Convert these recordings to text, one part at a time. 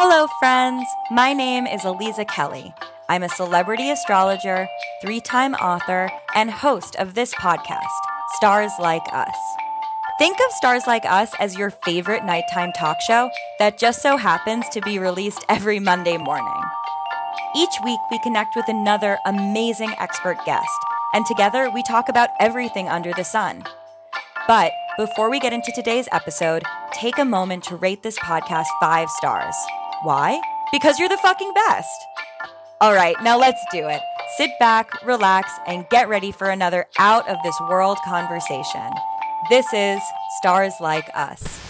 Hello, friends. My name is Aliza Kelly. I'm a celebrity astrologer, three time author, and host of this podcast, Stars Like Us. Think of Stars Like Us as your favorite nighttime talk show that just so happens to be released every Monday morning. Each week, we connect with another amazing expert guest, and together we talk about everything under the sun. But before we get into today's episode, take a moment to rate this podcast five stars. Why? Because you're the fucking best. All right, now let's do it. Sit back, relax, and get ready for another out of this world conversation. This is Stars Like Us.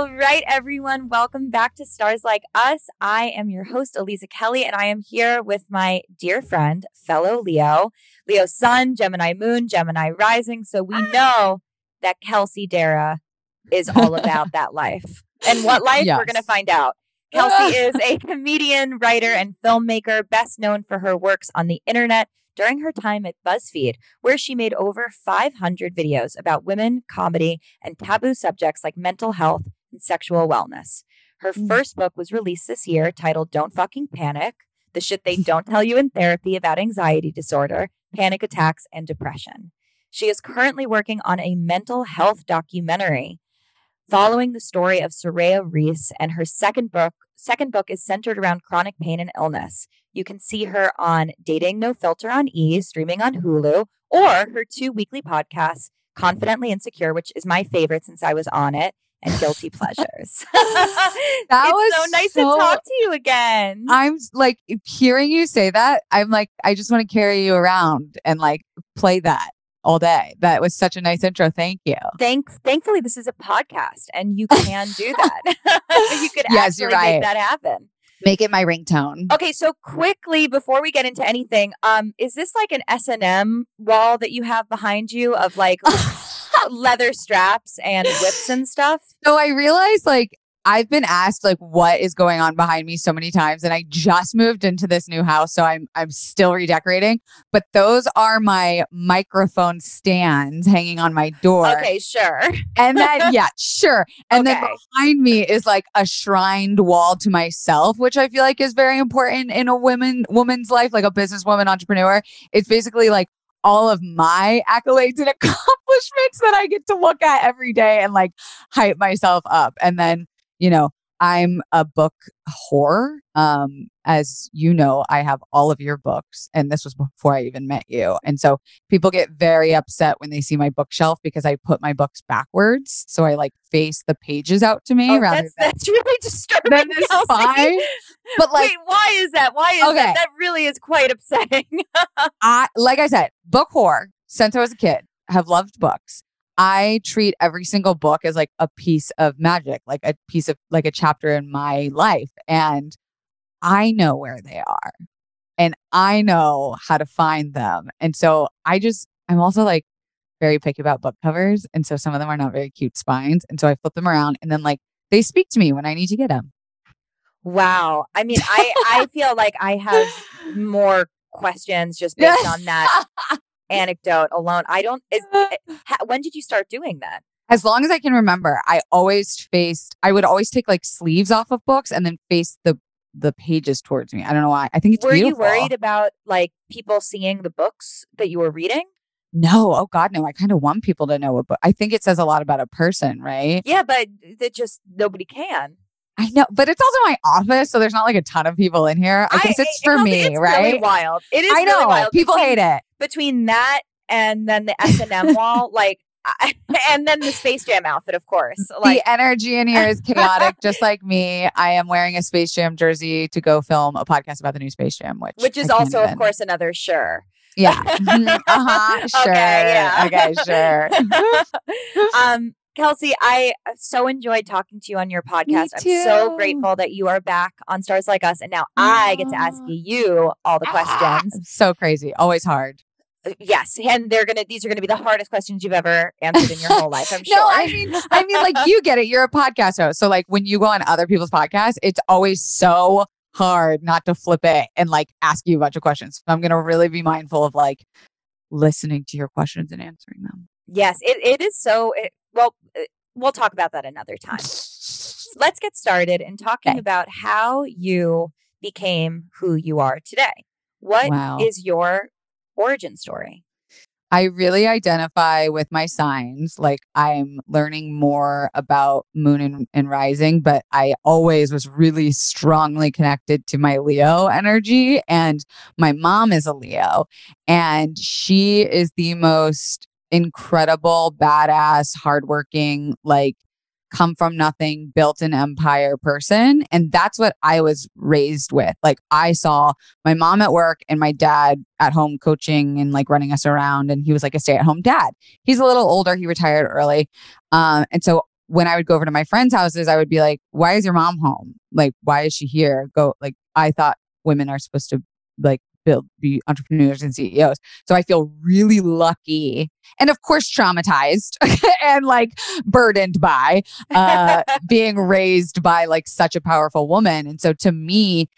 All right, everyone, welcome back to Stars Like Us. I am your host, Aliza Kelly, and I am here with my dear friend, fellow Leo, Leo Sun, Gemini Moon, Gemini Rising. So we ah. know that Kelsey Darragh is all about that life. And what life? Yes. We're going to find out. Kelsey ah. is a comedian, writer, and filmmaker, best known for her works on the internet during her time at BuzzFeed, where she made over 500 videos about women, comedy, and taboo subjects like mental health and sexual wellness. Her Mm. first book was released this year titled Don't Fucking Panic The Shit They Don't Tell You in Therapy About Anxiety Disorder, Panic Attacks, and Depression. She is currently working on a mental health documentary following the story of Soraya Reese, and her second book. Second book is centered around chronic pain and illness. You can see her on Dating No Filter on E, streaming on Hulu, or her two weekly podcasts, Confidently Insecure, which is my favorite since I was on it, and Guilty Pleasures. That it's was so nice so- to talk to you again. I'm like hearing you say that. I'm like, I just want to carry you around and like play that all day. That was such a nice intro. Thank you. Thanks. Thankfully, this is a podcast, and you can do that. you could Yes, actually you're make right. that happen. Make it my ringtone. Okay, so quickly before we get into anything, um, is this like an S and M wall that you have behind you of like leather straps and whips and stuff? So I realized like I've been asked like what is going on behind me so many times and I just moved into this new house so I'm I'm still redecorating but those are my microphone stands hanging on my door Okay, sure. and then yeah sure and then behind me is like a shrined wall to myself which I feel like is very important in a woman woman's life like a businesswoman entrepreneur it's basically like all of my accolades and accomplishments that I get to look at every day and like hype myself up. And then, you know, I'm a book whore. Um, as you know, I have all of your books, and this was before I even met you. And so people get very upset when they see my bookshelf because I put my books backwards. So I like face the pages out to me Oh, rather that's, than that's really disturbing. than the Kelsey. spine. But like Wait, why is that? Why is Okay. that? That really is quite upsetting. I like I said, book whore since I was a kid, have loved books. I treat every single book as like a piece of magic, like a piece of like a chapter in my life. And I know where they are and I know how to find them. And so I just, I'm also like very picky about book covers. And so some of them are not very cute spines. And so I flip them around and then like they speak to me when I need to get them. Wow. I mean, I I feel like I have more questions just based on that anecdote alone. I don't. Is, when did you start doing that? as long as I can remember, I always faced, I would always take like sleeves off of books and then face the the pages towards me. I don't know why. I think it's Were you worried about like people seeing the books that you were reading? No, oh God, no. I kind of want people to know a book. I think it says a lot about a person, right? Yeah, but that just nobody can. I know, but it's also my office, so there's not like a ton of people in here. I guess it's for me, it's right? Really wild. It is. I know Really wild. people between, hate it. between that and then the S and M wall, like, I, and then the Space Jam outfit, of course. Like, the energy in here is chaotic, just like me. I am wearing a Space Jam jersey to go film a podcast about the new Space Jam, which which is I also, of course, another sure. yeah, Mhm. uh-huh, sure, Okay, yeah. okay, sure. um, Kelsey, I so enjoyed talking to you on your podcast. I'm so grateful that you are back on Stars Like Us, and now I get to ask you all the questions. So crazy, always hard. Uh, Yes, and they're gonna. These are gonna be the hardest questions you've ever answered in your whole life. I'm sure. No, I mean, I mean, like you get it. You're a podcast host, so like when you go on other people's podcasts, it's always so hard not to flip it and like ask you a bunch of questions. So I'm gonna really be mindful of like listening to your questions and answering them. yes, it, it is so. It, well, uh, we'll talk about that another time. Let's get started in talking Okay. about how you became who you are today. What is Wow. your origin story? I really identify with my signs. Like I'm learning more about moon and, and rising, but I always was really strongly connected to my Leo energy. And my mom is a Leo, and she is the most incredible, badass, hardworking, like come from nothing, built an empire person. And that's what I was raised with. Like I saw my mom at work and my dad at home coaching and like running us around. And he was like a stay at home dad. He's a little older. He retired early. Um, and so when I would go over to my friends' houses, I would be like, why is your mom home? Like, why is she here? Go, like, I thought women are supposed to like build, be entrepreneurs and CEOs. So I feel really lucky and of course traumatized and like burdened by uh being raised by like such a powerful woman. And so to me,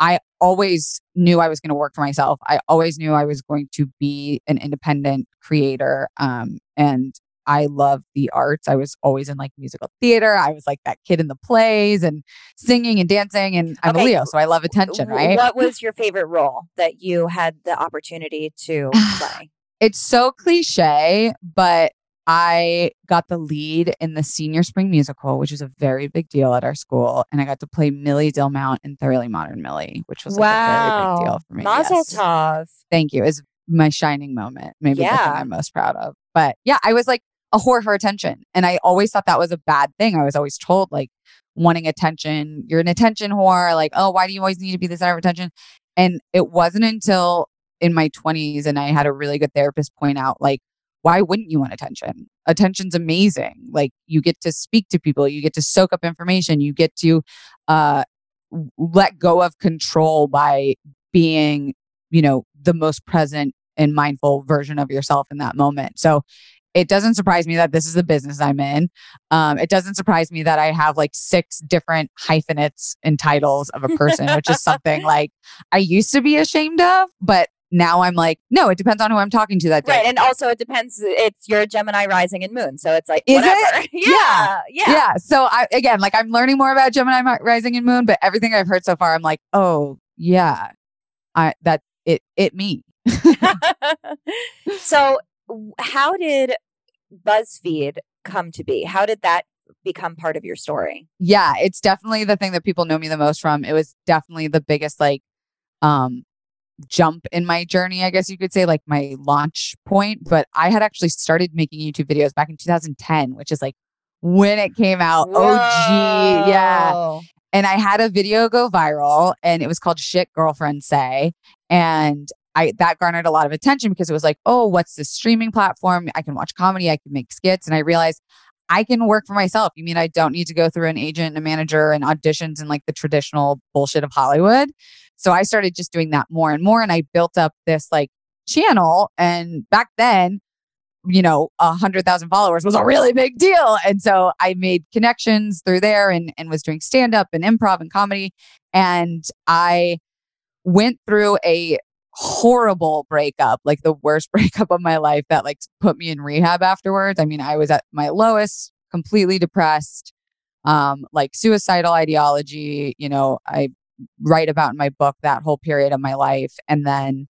I always knew I was going to work for myself. I always knew I was going to be an independent creator. Um, and I love the arts. I was always in like musical theater. I was like that kid in the plays and singing and dancing. And I'm Okay. a Leo, so I love attention, right? What was your favorite role that you had the opportunity to play? It's so cliche, but I got the lead in the senior spring musical, which was a very big deal at our school. And I got to play Millie Dillmount in Thoroughly Modern Millie, which was like a very big deal for me. Mazel Yes. tov. Thank you. It's my shining moment, maybe the Yeah. thing I'm most proud of. But yeah, I was like a whore for attention. And I always thought that was a bad thing. I was always told like wanting attention, you're an attention whore. Like, oh, why do you always need to be the center of attention? And it wasn't until in my 20s and I had a really good therapist point out like, why wouldn't you want attention? Attention's amazing. Like you get to speak to people, you get to soak up information, you get to uh let go of control by being, you know, the most present and mindful version of yourself in that moment. So it doesn't surprise me that this is the business I'm in. Um, it doesn't surprise me that I have like six different hyphenates and titles of a person, which is something like I used to be ashamed of, but now I'm like, no, it depends on who I'm talking to that day. Right. And also it depends it's your Gemini rising and moon. So it's like Is it? whatever. Yeah. Yeah. yeah. So I again, like I'm learning more about Gemini rising and moon, but everything I've heard so far, I'm like, oh yeah, I that it it me. so how did BuzzFeed come to be? How did that become part of your story? yeah, it's definitely the thing that people know me the most from. It was definitely the biggest like um jump in my journey, I guess you could say, like my launch point. But I had actually started making YouTube videos back in 2010, which is like when it came out. OG, yeah. And I had a video go viral and it was called Shit Girlfriend Say. And I that garnered a lot of attention because it was like, oh, what's this streaming platform? I can watch comedy, I can make skits. And I realized I can work for myself. You mean I don't need to go through an agent and a manager and auditions and like the traditional bullshit of Hollywood? So I started just doing that more and more. And I built up this like channel. And back then, you know, a hundred thousand followers was a really big deal. And so I made connections through there and, and was doing stand up and improv and comedy. And I went through a horrible breakup, like the worst breakup of my life that like put me in rehab afterwards. I mean, I was at my lowest, completely depressed, um, like suicidal ideology. You know, I write about in my book that whole period of my life. And then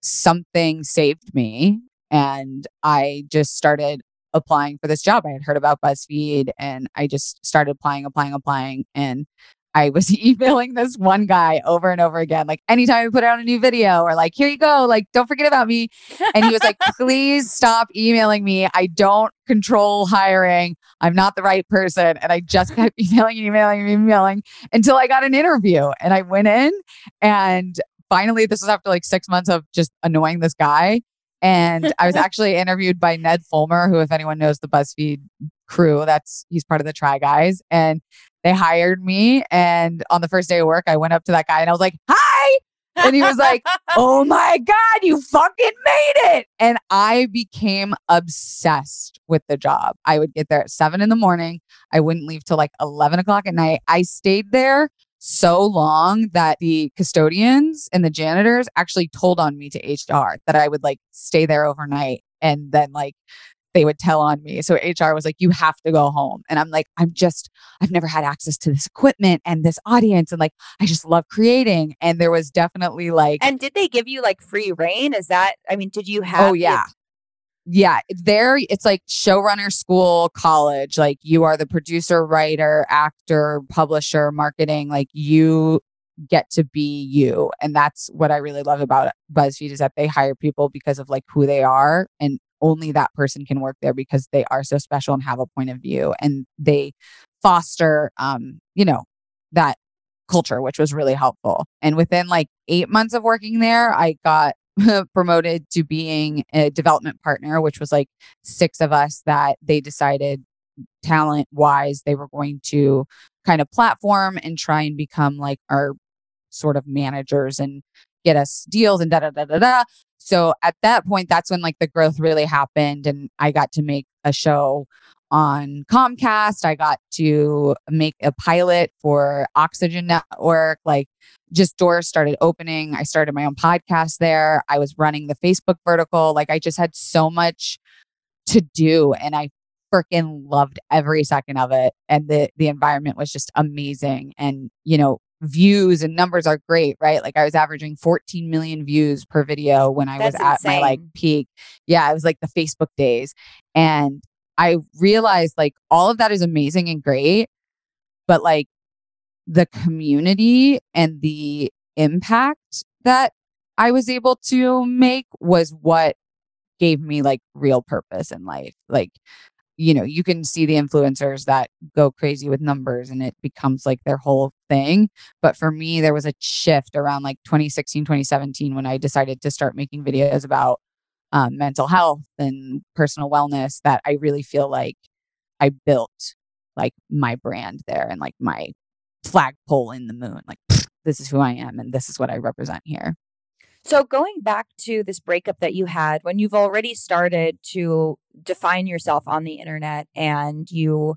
something saved me and I just started applying for this job. I had heard about BuzzFeed and I just started applying, applying, applying. And I was emailing this one guy over and over again. Like anytime I put out a new video or like, here you go, like, don't forget about me. And he was like, please stop emailing me. I don't control hiring. I'm not the right person. And I just kept emailing, and emailing, and emailing until I got an interview. And I went in and finally, this was after like six months of just annoying this guy. And I was actually interviewed by Ned Fulmer, who, if anyone knows the BuzzFeed crew, that's he's part of the Try Guys. And they hired me. And on the first day of work, I went up to that guy and I was like, Hi. and he was like, Oh my God, you fucking made it. And I became obsessed with the job. I would get there at seven in the morning. I wouldn't leave till like 11 o'clock at night. I stayed there so long that the custodians and the janitors actually told on me to HR that I would like stay there overnight and then like they would tell on me. So HR was like, you have to go home. And I'm like, I'm just, I've never had access to this equipment and this audience. And like, I just love creating. And there was definitely like. And did they give you like free reign? Is that, I mean, did you oh, have. Oh, yeah. yeah. There, it's like showrunner school, college. Like, you are the producer, writer, actor, publisher, marketing. Like, you get to be you and that's what i really love about buzzfeed is that they hire people because of like who they are and only that person can work there because they are so special and have a point of view and they foster um you know that culture which was really helpful and within like 8 months of working there i got promoted to being a development partner which was like six of us that they decided talent wise they were going to kind of platform and try and become like our sort of managers and get us deals and da da da da da. So at that point, that's when like the growth really happened. And I got to make a show on Comcast. I got to make a pilot for Oxygen Network. Like just doors started opening. I started my own podcast there. I was running the Facebook vertical. Like I just had so much to do and I freaking loved every second of it. And the the environment was just amazing. And, you know, views and numbers are great, right? Like I was averaging 14 million views per video when I That's was at insane. my like peak. Yeah, it was like the Facebook days. And I realized like all of that is amazing and great, but like the community and the impact that I was able to make was what gave me like real purpose in life. Like you know, you can see the influencers that go crazy with numbers and it becomes like their whole thing. But for me, there was a shift around like 2016, 2017 when I decided to start making videos about um, mental health and personal wellness that I really feel like I built like my brand there and like my flagpole in the moon. Like, this is who I am and this is what I represent here. So, going back to this breakup that you had when you've already started to define yourself on the internet and you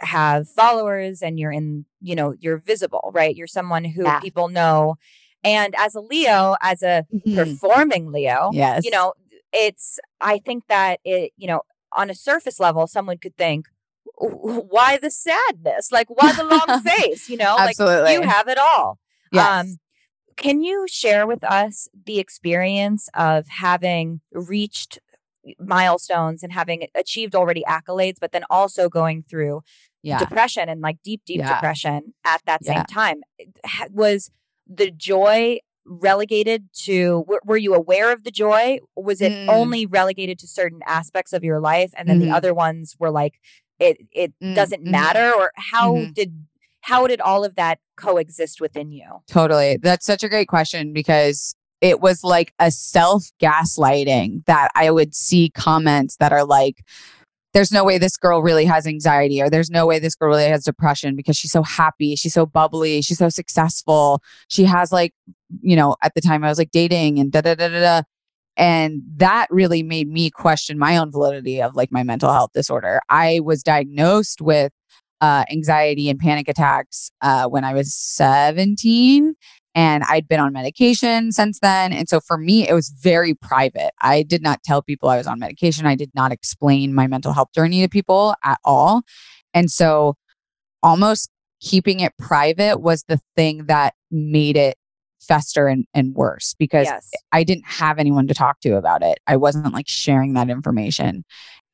have followers and you're in, you know, you're visible, right? You're someone who Yeah. people know. And as a Leo, as a Mhm. performing Leo, Yes. you know, it's, I think that it, you know, on a surface level, someone could think, why the sadness? Like, why the long face? You know, like you have it all. Yes. Um, can you share with us the experience of having reached milestones and having achieved already accolades, but then also going through yeah. depression and like deep, deep Yeah. depression at that Yeah. same time? Was the joy relegated to, were, you aware of the joy? Was it Mm. only relegated to certain aspects of your life? And then Mhm. the other ones were like, it, it Mm, doesn't mhm. matter? Or how Mhm. did, how did all of that coexist within you? Totally. That's such a great question because it was like a self gaslighting that I would see comments that are like, there's no way this girl really has anxiety, or there's no way this girl really has depression because she's so happy, she's so bubbly, she's so successful. She has like, you know, at the time I was like dating and da da da da da. And that really made me question my own validity of like my mental health disorder. I was diagnosed with uh, anxiety and panic attacks uh, when I was 17. And I'd been on medication since then. And so for me, it was very private. I did not tell people I was on medication. I did not explain my mental health journey to people at all. And so almost keeping it private was the thing that made it fester and, and worse because Yes. I didn't have anyone to talk to about it. I wasn't like sharing that information.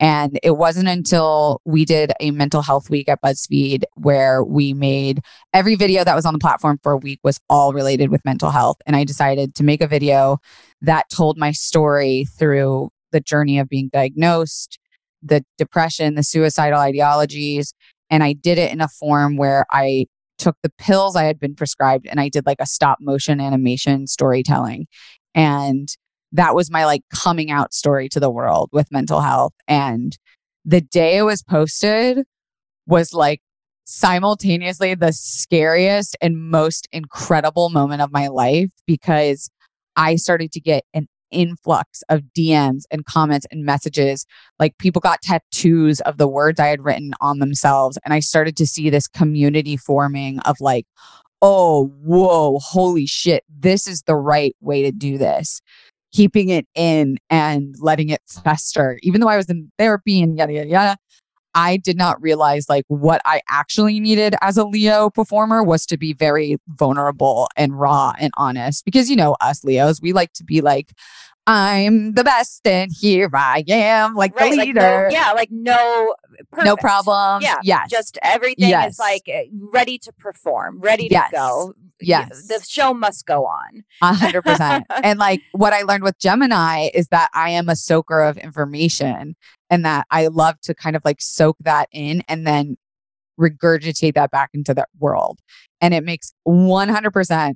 And it wasn't until we did a mental health week at BuzzFeed where we made every video that was on the platform for a week was all related with mental health. And I decided to make a video that told my story through the journey of being diagnosed, the depression, the suicidal ideologies. And I did it in a form where I took the pills I had been prescribed and I did like a stop motion animation storytelling. And that was my like coming out story to the world with mental health. And the day it was posted was like simultaneously the scariest and most incredible moment of my life because I started to get an influx of DMs and comments and messages. Like people got tattoos of the words I had written on themselves. And I started to see this community forming of like, oh, whoa, holy shit, this is the right way to do this. Keeping it in and letting it fester, even though I was in therapy and yada, yada, yada. I did not realize like what I actually needed as a Leo performer was to be very vulnerable and raw and honest because you know us Leos we like to be like I'm the best and here I am like right, the leader. Like no, yeah, like no perfect. no problem. Yeah. Yes. Just everything yes. is like eh, ready to perform, ready to go. Yes. The show must go on. A hundred percent. And like what I learned with Gemini is that I am a soaker of information and that I love to kind of like soak that in and then regurgitate that back into the world. And it makes 100%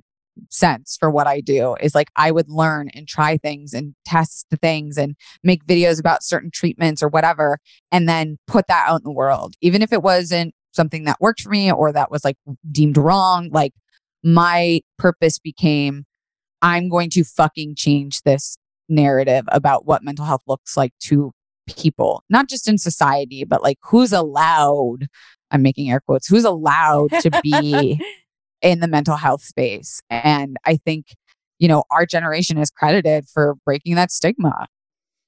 sense for what I do is like I would learn and try things and test things and make videos about certain treatments or whatever and then put that out in the world. Even if it wasn't something that worked for me or that was like deemed wrong like my purpose became I'm going to fucking change this narrative about what mental health looks like to people. Not just in society but like who's allowed I'm making air quotes who's allowed to be in the mental health space. And I think, you know, our generation is credited for breaking that stigma.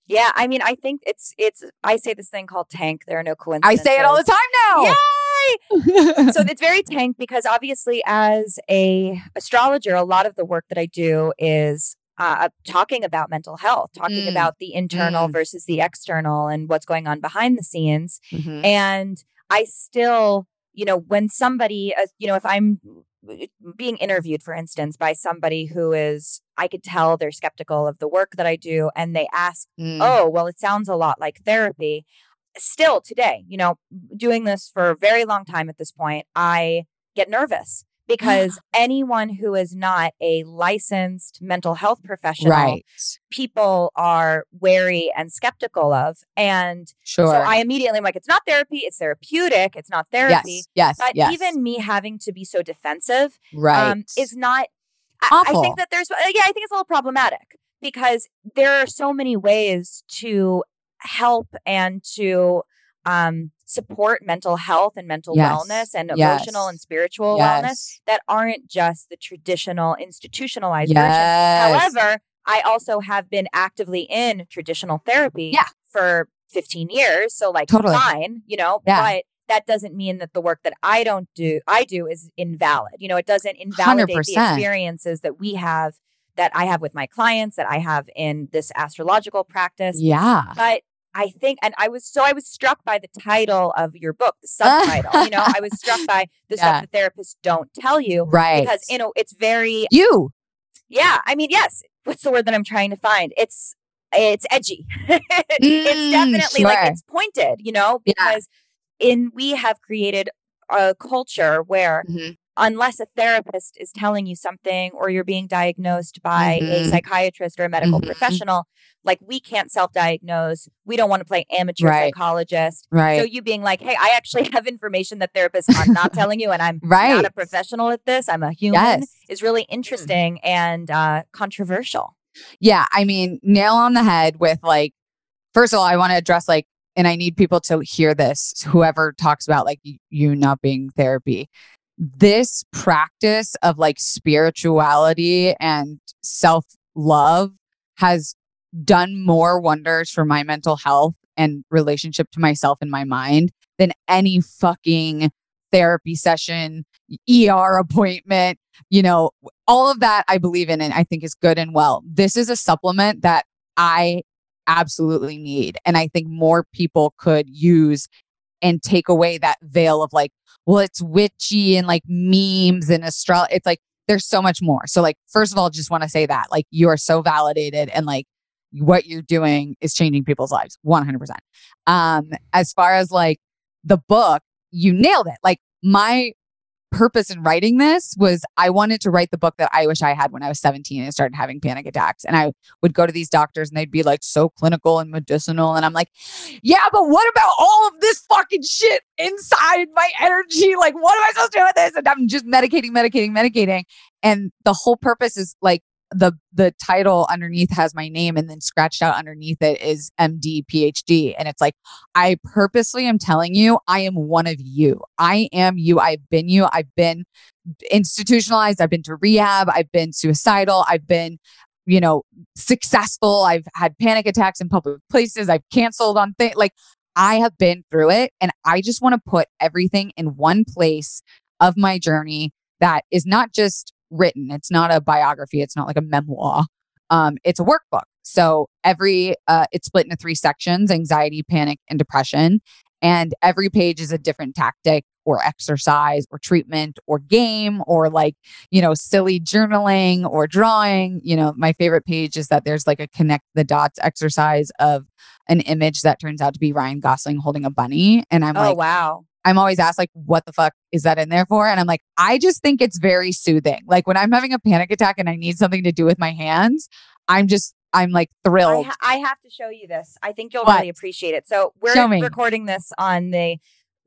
Yeah, I mean, I think it's it's. I say this thing called tank. There are no coincidences. I say it all the time now. Yay! so it's very tank because obviously, as a astrologer, a lot of the work that I do is uh, talking about mental health, talking mm. about the internal mm. versus the external, and what's going on behind the scenes. Mm-hmm. And I still, you know, when somebody, uh, you know, if I'm being interviewed, for instance, by somebody who is, I could tell they're skeptical of the work that I do, and they ask, mm. Oh, well, it sounds a lot like therapy. Still today, you know, doing this for a very long time at this point, I get nervous because anyone who is not a licensed mental health professional, right. people are wary and skeptical of. And sure. so I immediately am like, it's not therapy, it's therapeutic, it's not therapy. Yes, yes, but yes. even me having to be so defensive right. Um, is not. I, I think that there's, yeah, I think it's a little problematic because there are so many ways to help and to um, support mental health and mental yes. wellness and yes. emotional and spiritual yes. wellness that aren't just the traditional institutionalized version. However, I also have been actively in traditional therapy yeah. for 15 years. So like totally. fine, you know, yeah. but that doesn't mean that the work that I don't do, I do is invalid. You know, it doesn't invalidate 100%. the experiences that we have that I have with my clients, that I have in this astrological practice. Yeah. But I think, and I was so I was struck by the title of your book, the subtitle. you know, I was struck by the yeah. stuff that therapists don't tell you, right? Because you know, it's very you. Yeah, I mean, yes. What's the word that I'm trying to find? It's it's edgy. it's mm, definitely sure. like it's pointed, you know, because yeah. in we have created a culture where mm-hmm unless a therapist is telling you something or you're being diagnosed by mm-hmm. a psychiatrist or a medical mm-hmm. professional, like we can't self diagnose. We don't want to play amateur right. psychologist. Right. So you being like, hey, I actually have information that therapists are not telling you, and I'm right. not a professional at this. I'm a human. Yes. Is really interesting and uh, controversial. Yeah. I mean, nail on the head with like, first of all, I want to address like, and I need people to hear this, whoever talks about like you not being therapy this practice of like spirituality and self love has done more wonders for my mental health and relationship to myself and my mind than any fucking therapy session, ER appointment, you know, all of that I believe in and I think is good and well. This is a supplement that I absolutely need. And I think more people could use and take away that veil of like, well, it's witchy and like memes and astrology. It's like there's so much more. So, like, first of all, just want to say that like you are so validated and like what you're doing is changing people's lives 100%. Um, as far as like the book, you nailed it. Like, my purpose in writing this was I wanted to write the book that I wish I had when I was 17 and started having panic attacks. And I would go to these doctors and they'd be like so clinical and medicinal. And I'm like, yeah, but what about all of this fucking shit inside my energy? Like, what am I supposed to do with this? And I'm just medicating, medicating, medicating. And the whole purpose is like the the title underneath has my name and then scratched out underneath it is MD PhD and it's like I purposely am telling you I am one of you. I am you. I've been you. I've been institutionalized. I've been to rehab. I've been suicidal. I've been you know successful. I've had panic attacks in public places. I've canceled on things like I have been through it and I just want to put everything in one place of my journey that is not just written. It's not a biography. It's not like a memoir. Um, it's a workbook. So every uh, it's split into three sections: anxiety, panic, and depression. And every page is a different tactic or exercise or treatment or game or like, you know, silly journaling or drawing. You know, my favorite page is that there's like a connect the dots exercise of an image that turns out to be Ryan Gosling holding a bunny. And I'm oh, like, wow. I'm always asked, like, what the fuck is that in there for? And I'm like, I just think it's very soothing. Like when I'm having a panic attack and I need something to do with my hands, I'm just, I'm like I, thrilled. ha- I have to show you this. I think you'll What? really appreciate it. So we're recording this on the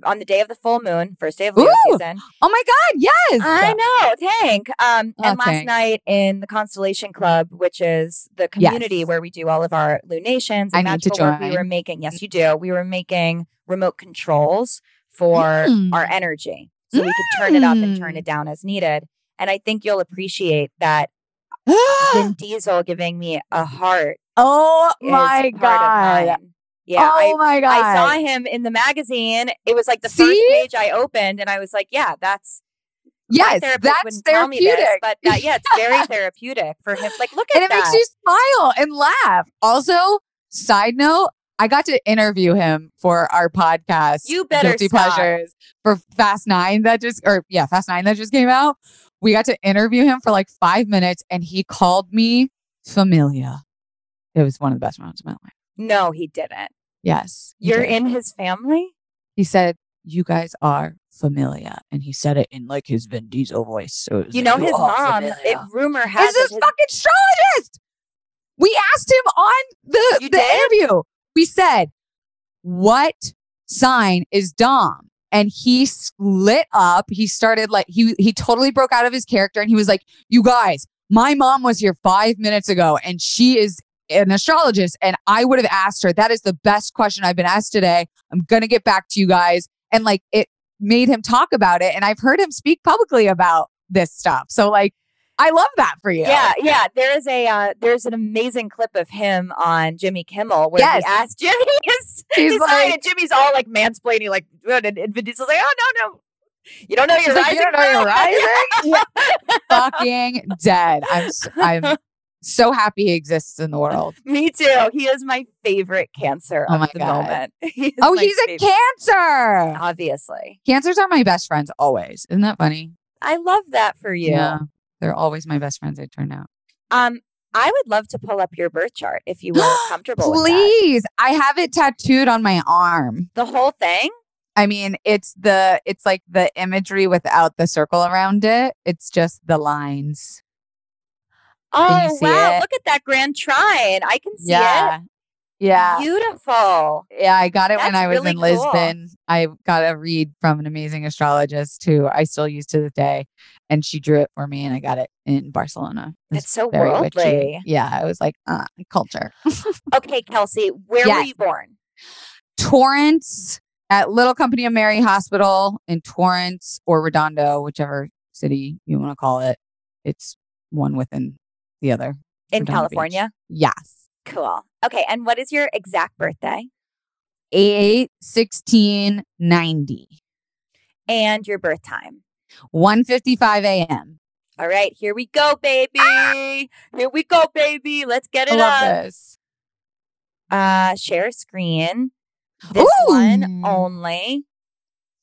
on the day of the full moon, first day of Leo Ooh, season. oh my God, yes. I know, Tank. Um, Oh, and last Tank. night in the Constellation Club, which is the community Yes. where we do all of our lunations and I need to work, we were making. Yes, you do. We were making remote controls for Mm. our energy, so we could turn it up and turn Mm. it down as needed. And I think you'll appreciate that Vin Diesel giving me a heart oh my God. Yeah, oh my God. I, I saw him in the magazine. It was like the first page I opened, and I was like, "Yeah, that's Yes, that's me this, therapeutic. but that, yeah, it's very therapeutic for him. Like, look at and it that. makes you smile and laugh. Also, side note, I got to interview him for our podcast. You better Guilty stop. Pleasures for Fast Nine that just, or yeah, Fast Nine that just came out. We got to interview him for like five minutes, and he called me familia. It was one of the best moments of my life. no, he didn't. Yes, he You're did. in his family. He said, "You guys are familia," and he said it in like his Vin Diesel voice. So it was You like, know, his mom. familia." It, rumor has is this his- fucking astrologist. We asked him on the, You the did? interview. We said, What sign is Dom? And he lit up. He started like he he totally broke out of his character and he was like, You guys, my mom was here five minutes ago and she is an astrologist. And I would have asked her, that is the best question I've been asked today. I'm gonna get back to you guys. And like it made him talk about it. And I've heard him speak publicly about this stuff. So like I love that for you. Yeah, yeah. There is a uh, there's an amazing clip of him on Jimmy Kimmel where Yes. he asked Jimmy his, He's his like- and Jimmy's all like mansplaining, like, and, and Vin Diesel's like, oh no, no, you don't know your like, rising. "You don't know your bro." rising? Yeah. Fucking dead. I'm s- I'm so happy he exists in the world. Me too. He is my favorite cancer Oh of my the God. moment. He Oh, he's a cancer. Obviously, Cancers are my best friends always. Isn't that funny? I love that for you. They're always my best friends, it turn out. Um, I would love to pull up your birth chart if you were comfortable with that. Please. I have it tattooed on my arm. The whole thing. I mean, it's the it's like the imagery without the circle around it. It's just the lines. Oh wow! it? Look at that grand trine. I can see yeah. it. Yeah. Beautiful. Yeah, I got it when I was really in cool. Lisbon. I got a read from an amazing astrologist who I still use to this day. And she drew it for me and I got it in Barcelona. It It's so worldly. witchy. Yeah, I was like, uh, culture. Okay, Kelsey, where were you born? Torrance at Little Company of Mary Hospital in Torrance or Redondo, whichever city you want to call it. It's one within the other. In Redondo Beach. California. Yes. Cool. Okay, and what is your exact birthday 8 16 90. and your birth time? 155 a.m. All right, here we go, baby. Here we go, baby. Let's get it up. this. Uh, share screen. This one Ooh. only.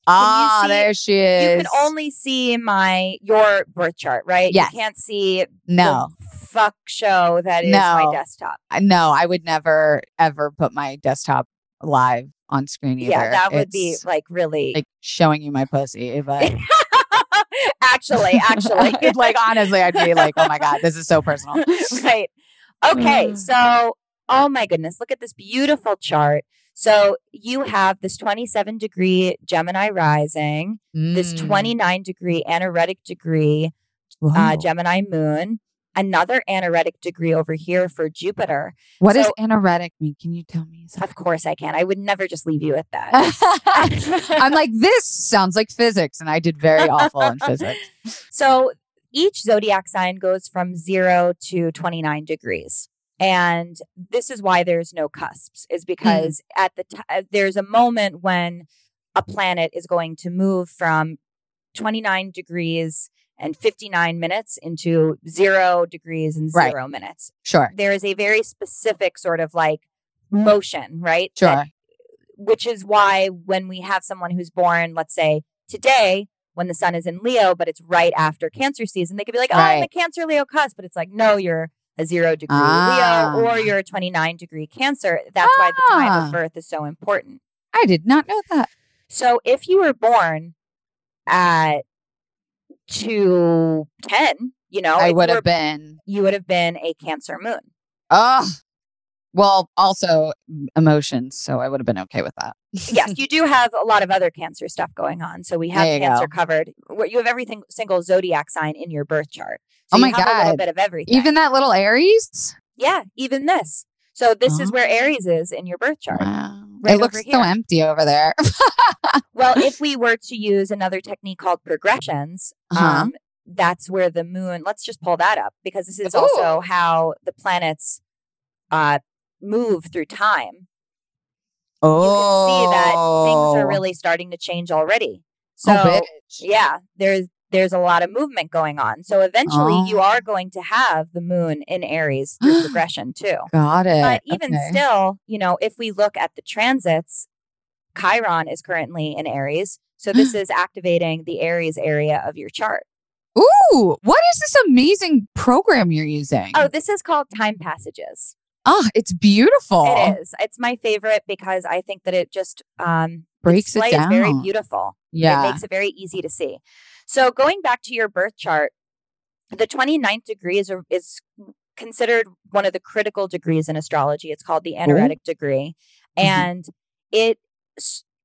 Ah, see- there she is. You can only see my your birth chart, right? Yes. You can't see no, the fuck show that is my desktop. No, I would never ever put my desktop live on screen either. Yeah, that would be like really like showing you my pussy, but actually, actually. like honestly, I'd be like, oh my God, this is so personal. right. Okay. Mm. So, oh my goodness, look at this beautiful chart. So, you have this 27 degree Gemini rising, this Mm. 29 degree anaretic degree uh, Gemini moon, another anaretic degree over here for Jupiter. What does so- anaretic mean? Can you tell me? Of course, I can. I would never just leave you at that. I'm like, this sounds like physics, and I did very awful in physics. So each zodiac sign goes from zero to 29 degrees. And this is why there's no cusps, is because mm. at the t- uh, there's a moment when a planet is going to move from 29 degrees and 59 minutes into zero degrees and Right. zero minutes. Sure, There is a very specific sort of like motion, right? that sure. which is why when we have someone who's born, let's say today, when the sun is in Leo, but it's right after Cancer season, they could be like, "Oh, I'm a Cancer Leo cusp," but it's like, no, you're a zero degree Ah. Leo or you're a 29 degree Cancer. That's why the time Ah. of birth is so important. I did not know that. So if you were born at two ten, you know, I would have been. You would have been a Cancer moon. Oh, well, also emotions, so I would have been okay with that. yes, you do have a lot of other cancer stuff going on. So we have cancer go. covered. You have everything single zodiac sign in your birth chart. Oh So my you have a little bit of everything. Even that little Aries. yeah, even this. So this is where Oh. Aries is in your birth chart. Wow. Right it looks so empty over there. Well, if we were to use another technique called progressions, Uh-huh. um, that's where the moon. Let's just pull that up because this is Ooh. also how the planets uh, move through time. oh, You can see that things are really starting to change already. So oh, yeah there's there's a lot of movement going on so eventually you Oh. are going to have the moon in aries through progression too Got it. but even Okay. still you know if we look at the transits chiron is currently in aries so this is activating the aries area of your chart Ooh, what is this amazing program you're using? oh this is called time passages Ah, it's beautiful. it is it's my favorite because i think that it just um Breaks it is very down. beautiful It Yeah. makes it very easy to see. So going back to your birth chart, the 29th degree is, a- is considered one of the critical degrees in astrology. It's called the anaretic degree. Mhm. And it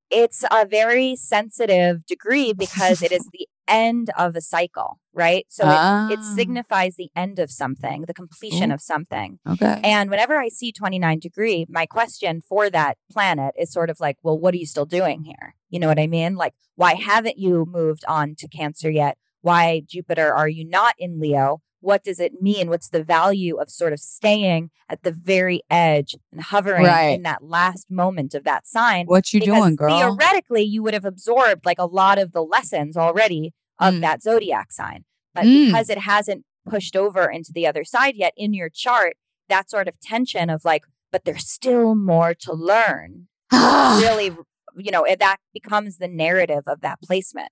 it's a very sensitive degree because it is the end of a cycle, right? So it, it Ah, signifies the end of something, the completion Ooh. of something. Okay. And whenever I see 29 degree, my question for that planet is sort of like, well, what are you still doing here? You know what I mean? Like, why haven't you moved on to Cancer yet? Why, Jupiter, are you not in Leo? What does it mean? What's the value of sort of staying at the very edge and hovering Right. in that last moment of that sign? what you because doing, girl? theoretically, you would have absorbed like a lot of the lessons already of Mm. that zodiac sign. But Mm. because it hasn't pushed over into the other side yet in your chart, that sort of tension of like, but there's still more to learn. really, you know, it- that becomes the narrative of that placement.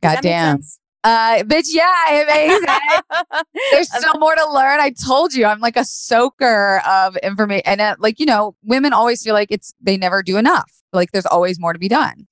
Does that make Goddamn. sense? Uh, bitch, yeah, makes sense. There's still more to learn. I told you, I'm like a soaker of information. And uh, like, you know, women always feel like it's, they never do enough. Like there's always more to be done.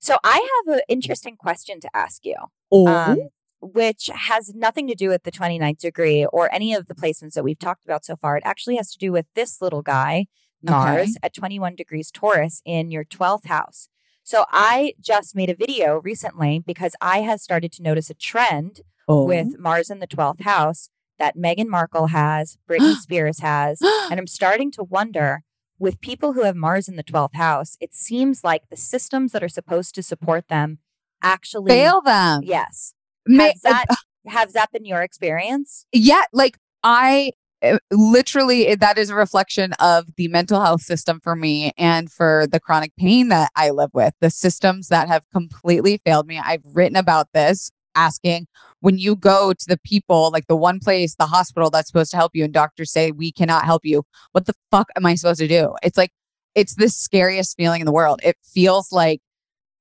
so I have an interesting question to ask you. Oh, um, which has nothing to do with the 29th degree or any of the placements that we've talked about so far. It actually has to do with this little guy, Mars, at 21 degrees Taurus in your 12th house. So I just made a video recently because I have started to notice a trend oh. with Mars in the 12th house that Meghan Markle has, Britney Spears has, and I'm starting to wonder with people who have Mars in the 12th house, it seems like the systems that are supposed to support them actually fail them. Yes. Ma- Has that has that been your experience? yeah, like I uh, literally eh, that is a reflection of the mental health system for me and for the chronic pain that I live with. The systems that have completely failed me. I've written about this asking when you go to the people like the one place the hospital that's supposed to help you and doctors say we cannot help you what the fuck am i supposed to do? It's like it's the scariest feeling in the world. It feels like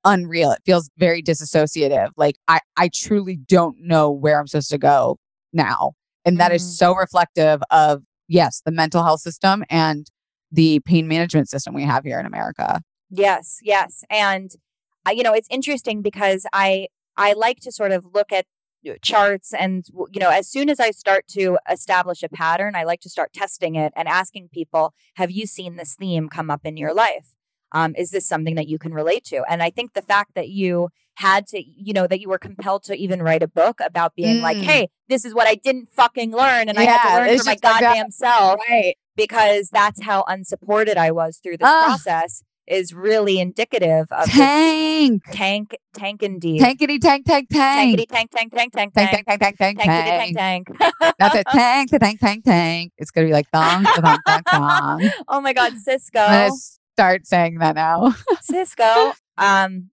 unreal. It feels very disassociative like i i truly don't know where i'm supposed to go now and that is Mhm. so reflective of yes the mental health system and the pain management system we have here in america Yes, yes. And uh, you know, it's interesting because I I like to sort of look at charts and you know as soon as i start to establish a pattern i like to start testing it and asking people have you seen this theme come up in your life um, is this something that you can relate to and i think the fact that you had to you know that you were compelled to even write a book about being like Mm. hey this is what i didn't fucking learn and i had to learn for my like goddamn self Right. because that's how unsupported i was through this Ah. process is really indicative of Tank. tank tank indeed Tankity tank tank tank. tankity tank tank tank tank Tank tank tank tank tank tank tank tank. tank That's it. Tank the tank tank tank. It's gonna be like thong thong thong thong. oh my god cisco I'm gonna start saying that now. cisco um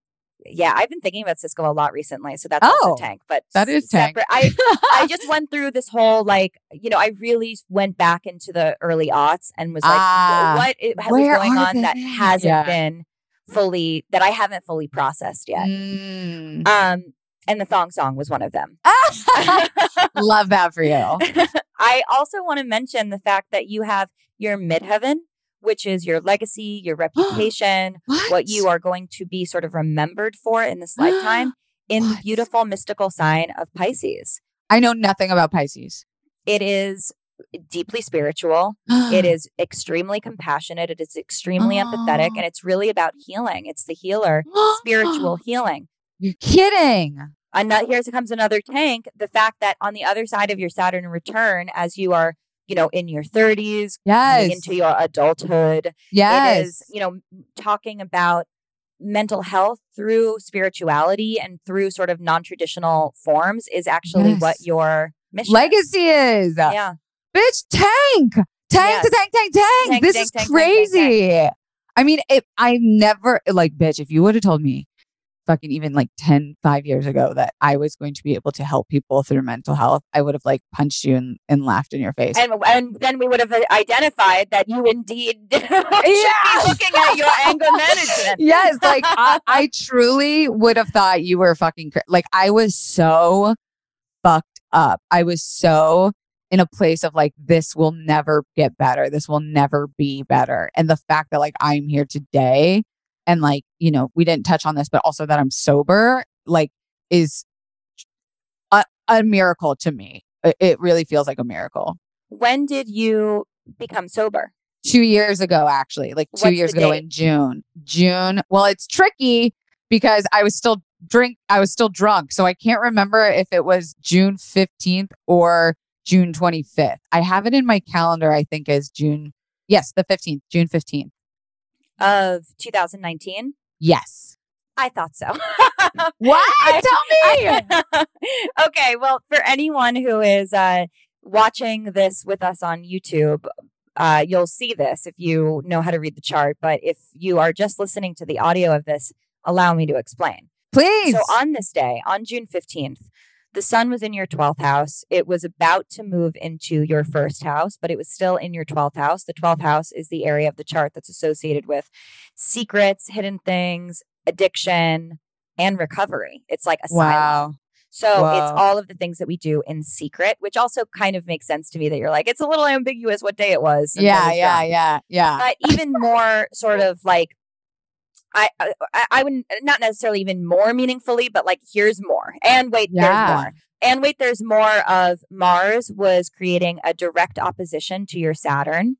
yeah i've been thinking about Sisqo a lot recently so that's Oh, also tank but that is tank. i i just went through this whole like you know i really went back into the early aughts and was like Ah, what was where going on that hasn't Yeah. been fully that i haven't fully processed yet Mm. um and the thong song was one of them Love that for you. I also want to mention the fact that you have your midheaven, which is your legacy, your reputation, what you are going to be sort of remembered for in this lifetime in the beautiful mystical sign of Pisces. I know nothing about Pisces. It is deeply spiritual. It is extremely compassionate. It is extremely empathetic. Oh. And it's really about healing. It's the healer, spiritual healing. You're kidding. And here comes another tank. The fact that on the other side of your Saturn return, as you are, you know, in your 30s, coming Yes. into your adulthood, yes. It is, you know, talking about mental health through spirituality and through sort of non-traditional forms is actually what your mission. Legacy is. Yeah. Bitch, tank. Tank Yes. tank, tank, tank. Tank, this tank, is tank, crazy. I mean, it, I never, like, bitch, if you would have told me fucking even like 10, five years ago that I was going to be able to help people through mental health, I would have like punched you and, and laughed in your face. And, and then we would have uh, identified that you indeed should Yeah. be looking at your anger management. yes, like I, I truly would have thought you were fucking cra- like I was so fucked up. I was so in a place of like this will never get better. This will never be better. And the fact that like I'm here today and like, you know, we didn't touch on this but also that I'm sober like is a, a miracle to me. It, really feels like a miracle. When did you become sober? two years ago actually like two What's years ago date? in june june well it's tricky because i was still drink i was still drunk so i can't remember if it was june 15th or june 25th i have it in my calendar i think as june yes the 15th june 15th Of 2019? yes I thought so. what I- tell me okay, well, for anyone who is uh, watching this with us on YouTube, uh, you'll see this if you know how to read the chart. But if you are just listening to the audio of this, allow me to explain. please So, on this day, on June 15th, the sun was in your 12th house. It was about to move into your first house, but it was still in your 12th house. The 12th house is the area of the chart that's associated with secrets, hidden things, addiction, and recovery. It's like a wow So it's all of the things that we do in secret, which also kind of makes sense to me that you're like, it's a little ambiguous what day it was. yeah was yeah yeah yeah But even more sort of like, I, I I would not necessarily even more meaningfully, but like here's more. And wait, Yeah. there's more. And wait, there's more of Mars was creating a direct opposition to your Saturn.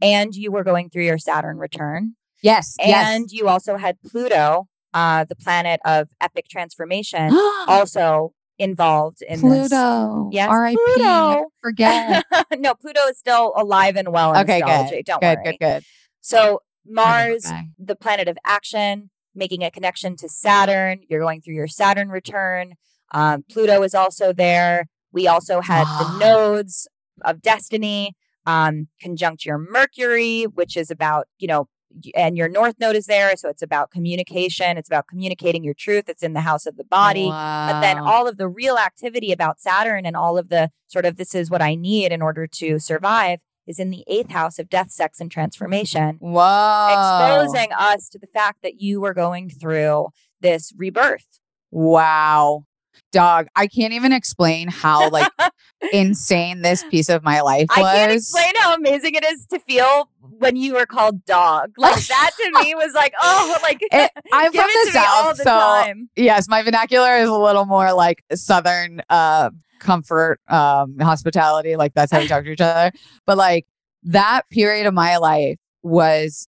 And you were going through your Saturn return. yes And you also had Pluto, uh, the planet of epic transformation, also involved in this. pluto Yes, r.i.p Pluto. forget no, Pluto is still alive and well in Okay, good. Don't good worry. good good So Mars, the planet of action, making a connection to Saturn. You're going through your Saturn return. Um, Pluto is also there. We also had the nodes of destiny, um, conjunct your Mercury, which is about, you know, and your North Node is there. So it's about communication. It's about communicating your truth. It's in the house of the body. But then all of the real activity about Saturn and all of the sort of this is what I need in order to survive is in the eighth house of death, sex, and transformation, Whoa. exposing us to the fact that you were going through this rebirth. Wow. Dog, I can't even explain how like insane this piece of my life was. I can't explain how amazing it is to feel when you were called dog. Like that to me was like, oh, like It- I'm give from it the to me all south, the so time. yes, my vernacular is a little more like southern uh comfort um hospitality, like that's how we talk to each other. But like that period of my life was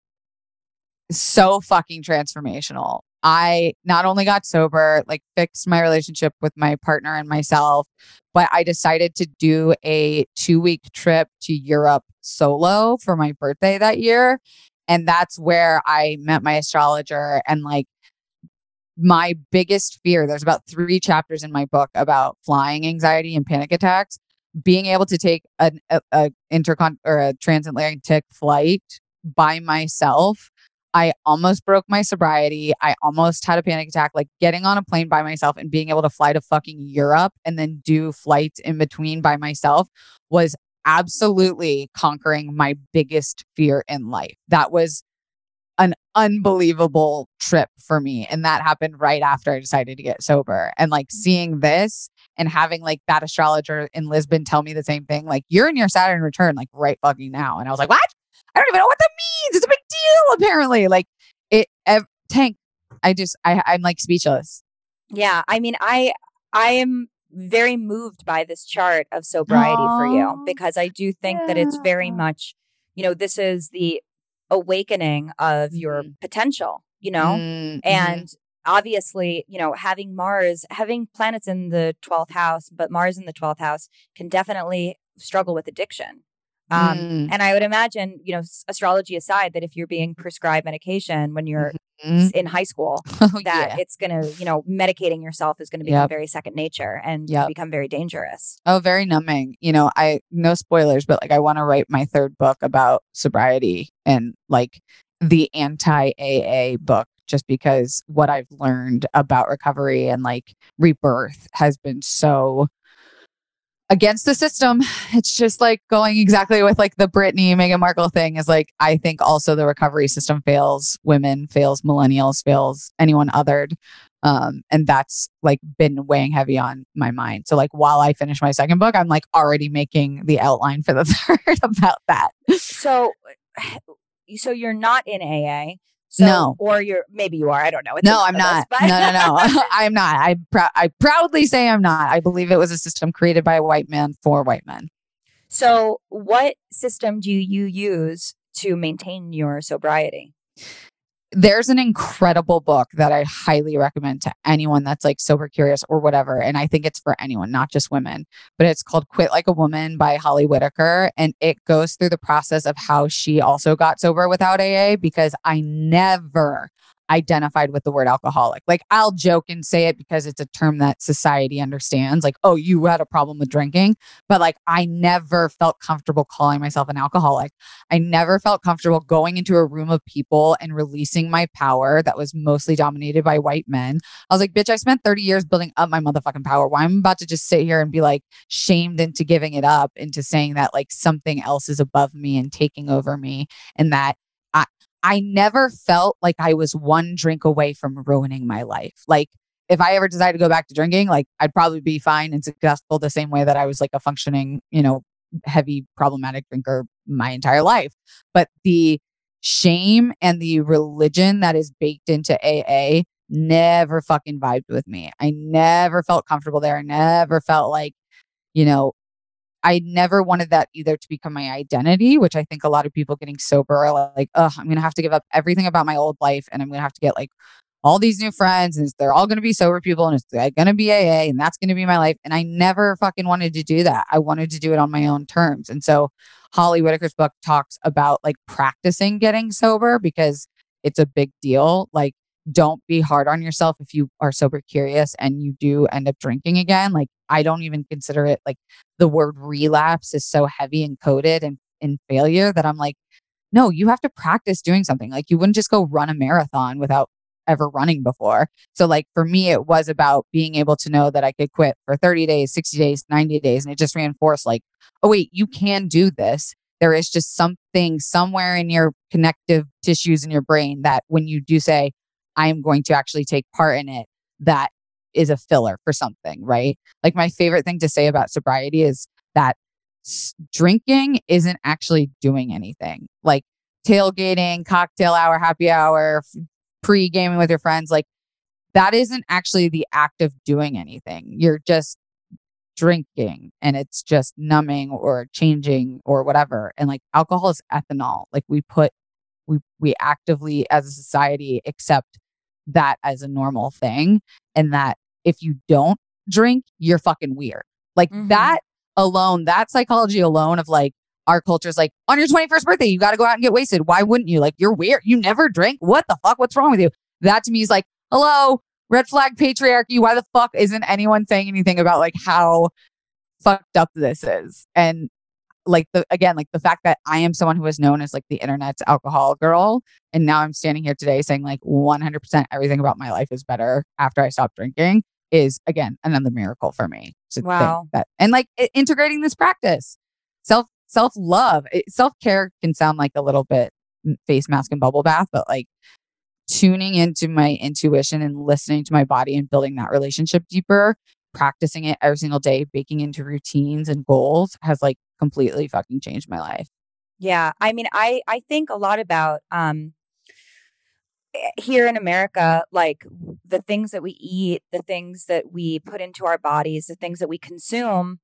so fucking transformational. I not only got sober, like fixed my relationship with my partner and myself, but I decided to do a 2-week trip to Europe solo for my birthday that year. And that's where I met my astrologer and like my biggest fear there's about three chapters in my book about flying anxiety and panic attacks being able to take an a, a intercon or a transatlantic flight by myself i almost broke my sobriety i almost had a panic attack like getting on a plane by myself and being able to fly to fucking europe and then do flights in between by myself was absolutely conquering my biggest fear in life. That was an unbelievable trip for me. And that happened right after I decided to get sober. And like mm. seeing this and having like that astrologer in Lisbon tell me the same thing, like, you're in your Saturn return, like right fucking now. And I was like, what? I don't even know what that means. It's a big deal, apparently. Like, it, ev- Tank, I just, I, I'm like speechless. Yeah, I mean, I I am very moved by this chart of sobriety for you because I do think that it's very much, you know, this is the awakening of your Mhm. potential, you know, Mm, mhm. and obviously, you know, having Mars, having planets in the 12th house, but Mars in the 12th house can definitely struggle with addiction. Um, Mm, And I would imagine, you know, astrology aside, that if you're being prescribed medication when you're mhm. in high school, Oh, that yeah. it's going to, you know, medicating yourself is going to become Yep. very second nature and Yep. become very dangerous. Oh, very numbing. You know, I no spoilers, but like I want to write my third book about sobriety and like the anti AA book just because what I've learned about recovery and like rebirth has been so against the system. It's just like going exactly with like the Britney Meghan Markle thing is like I think also the recovery system fails women, fails millennials, fails anyone othered. Um, and that's like been weighing heavy on my mind. So like while I finish my second book, I'm like already making the outline for the third about that. So, so you're not in AA. So, No. Or you're, maybe you are. I don't know. It's No, I'm not. but- No, no, no. I'm not. I prou- I proudly say I'm not. I believe it was a system created by a white man for white men. so, what system do you use to maintain your sobriety? There's an incredible book that I highly recommend to anyone that's like sober curious or whatever. And I think it's for anyone, not just women, but it's called Quit Like a Woman by Holly Whitaker. And it goes through the process of how she also got sober without AA because I never identified with the word alcoholic. Like I'll joke and say it because it's a term that society understands. Like, oh, you had a problem with drinking. But like I never felt comfortable calling myself an alcoholic. I never felt comfortable going into a room of people and releasing my power that was mostly dominated by white men. I was like, bitch, I spent 30 years building up my motherfucking power. Why am I about to just sit here and be like shamed into giving it up, into saying that like something else is above me and taking over me and that I never felt like I was one drink away from ruining my life. Like if I ever decided to go back to drinking, like I'd probably be fine and successful the same way that I was like a functioning, you know, heavy problematic drinker my entire life. But the shame and the religion that is baked into AA never fucking vibed with me. I never felt comfortable there. I never felt like, you know, I never wanted that either to become my identity, which I think a lot of people getting sober are like, oh, I'm going to have to give up everything about my old life and I'm going to have to get like all these new friends and they're all going to be sober people and it's going to be AA and that's going to be my life. And I never fucking wanted to do that. I wanted to do it on my own terms. And so Holly Whitaker's book talks about like practicing getting sober because it's a big deal. Like, don't be hard on yourself if you are sober curious and you do end up drinking again. Like, I don't even consider it like the word relapse is so heavy and coded and in failure that I'm like, no, you have to practice doing something. Like, you wouldn't just go run a marathon without ever running before. So, like, for me, it was about being able to know that I could quit for 30 days, 60 days, 90 days. And it just reinforced, like, oh, wait, you can do this. There is just something somewhere in your connective tissues in your brain that when you do say, I am going to actually take part in it, that is a filler for something, right? Like, my favorite thing to say about sobriety is that s- drinking isn't actually doing anything. Like tailgating, cocktail hour, happy hour, pre gaming with your friends, like that isn't actually the act of doing anything. You're just drinking and it's just numbing or changing or whatever. And like alcohol is ethanol. Like we put, we, we actively as a society accept that as a normal thing. And that if you don't drink, you're fucking weird. Like Mhm. that alone, that psychology alone of like, our culture is like on your 21st birthday, you got to go out and get wasted. Why wouldn't you? Like, you're weird. You never drink. What the fuck? What's wrong with you? That to me is like, hello, red flag patriarchy. Why the fuck isn't anyone saying anything about like how fucked up this is? And like the again, like the fact that I am someone who is known as like the internet's alcohol girl, and now I'm standing here today saying like 100% everything about my life is better after I stopped drinking is again another miracle for me. To think Wow. that and like i- integrating this practice, self self love, self care can sound like a little bit mm, face mask and bubble bath, but like tuning into my intuition and listening to my body and building that relationship deeper, practicing it every single day, baking into routines and goals has like completely fucking changed my life. Yeah, I mean, I I think a lot about um here in America, like the things that we eat, the things that we put into our bodies, the things that we consume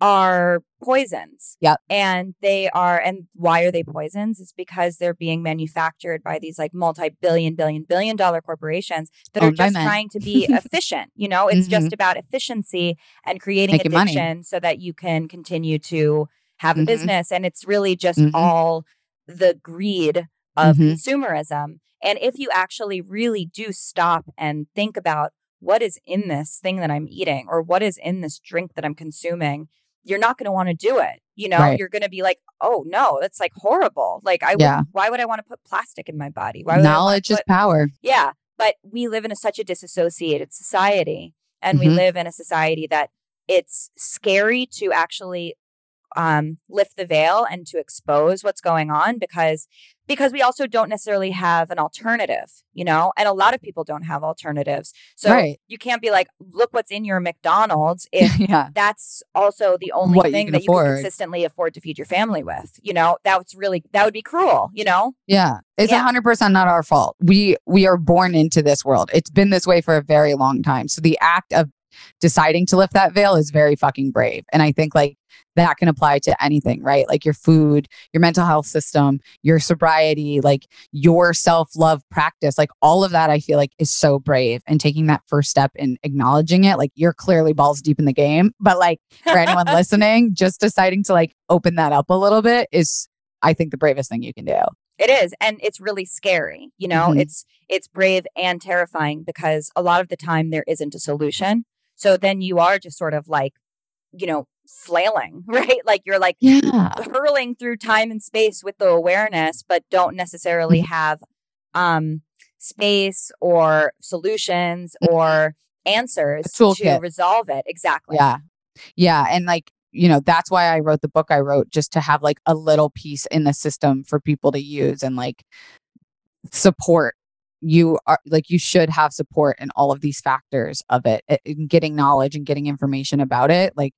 are poisons. Yep. And they are and why are they poisons? It's because they're being manufactured by these like multi-billion billion billion dollar corporations that are Owned by just trying to be efficient. You know, it's just about efficiency and creating Making money. addiction so that you can continue to have a Mhm. business and it's really just Mhm. all the greed of Mhm. consumerism and if you actually really do stop and think about what is in this thing that i'm eating or what is in this drink that i'm consuming you're not going to want to do it you know Right. you're going to be like oh no that's like horrible like i Yeah. would, why would i want to put plastic in my body why would I wanna Knowledge is power. yeah, but we live in a, such a disassociated society, and we Mhm. live in a society that it's scary to actually um, lift the veil and to expose what's going on because because we also don't necessarily have an alternative, you know, and a lot of people don't have alternatives. So Right. you can't be like, look what's in your McDonald's if yeah. that's also the only What thing can that you can consistently afford to feed your family with. You know, that's really that would be cruel, you know? Yeah. It's a Yeah. hundred percent not our fault. We we are born into this world. It's been this way for a very long time. So the act of deciding to lift that veil is very fucking brave. And I think like that can apply to anything, right? Like your food, your mental health system, your sobriety, like your self-love practice, like all of that I feel like is so brave and taking that first step and acknowledging it. Like you're clearly balls deep in the game, but like for anyone listening, just deciding to like open that up a little bit is I think the bravest thing you can do. It is, and it's really scary. You know, Mhm. it's it's brave and terrifying because a lot of the time there isn't a solution. So then you are just sort of like, you know, flailing, right? Like you're like Yeah. hurling through time and space with the awareness, but don't necessarily Mm-hmm. have um space or solutions or answers to toolkit. resolve it. Exactly. Yeah. Yeah. And like, you know, that's why I wrote the book I wrote just to have like a little piece in the system for people to use and like support. You are like, you should have support in all of these factors of it, in getting knowledge and getting information about it. Like,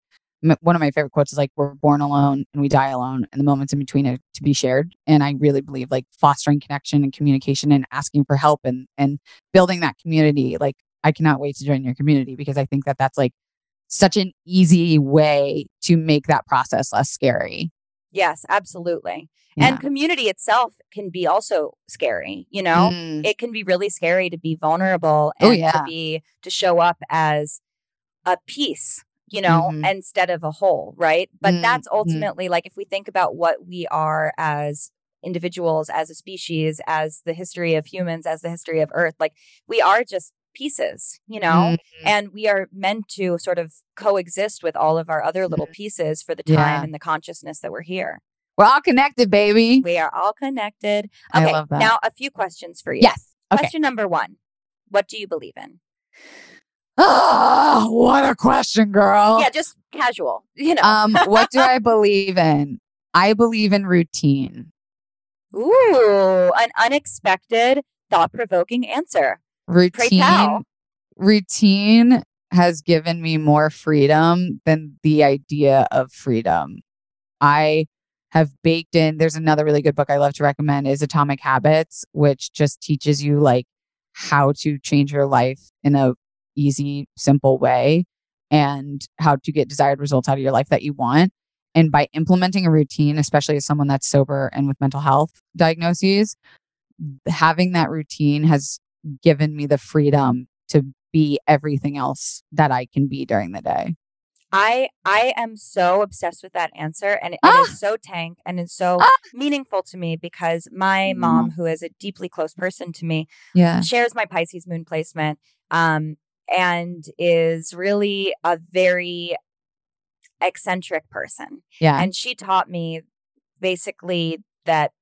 m- one of my favorite quotes is like, we're born alone and we die alone, and the moments in between are to be shared. And I really believe like fostering connection and communication and asking for help and, and building that community. Like, I cannot wait to join your community because I think that that's like such an easy way to make that process less scary. Yes, absolutely. Yeah. And community itself can be also scary, you know? Mm, it can be really scary to be vulnerable Oh, and to be to show up as a piece you know Mhm. instead of a whole right but Mm, that's mhm. ultimately like if we think about what we are as individuals as a species as the history of humans as the history of earth like we are just pieces you know Mm, and we are meant to sort of coexist with all of our other little pieces for the time Mm-hmm. Yeah. and the consciousness that we're here we're all connected, baby. we are all connected I okay love that. now a few questions for you Yes. Okay. Question number one What do you believe in? Oh, what a question, girl. Yeah, just casual, you know. Um, what do I believe in? I believe in routine. Ooh, an unexpected, thought provoking answer. Routine. Routine has given me more freedom than the idea of freedom. I have baked in there's another really good book I love to recommend is Atomic Habits, which just teaches you like how to change your life in a easy, simple way and how to get desired results out of your life that you want. And by implementing a routine, especially as someone that's sober and with mental health diagnoses, having that routine has given me the freedom to be everything else that I can be during the day. I I am so obsessed with that answer and it, Ah! it is so tank and it's so Ah! meaningful to me because my mom who is a deeply close person to me Yeah. shares my Pisces moon placement um and is really a very eccentric person Yeah. and she taught me basically that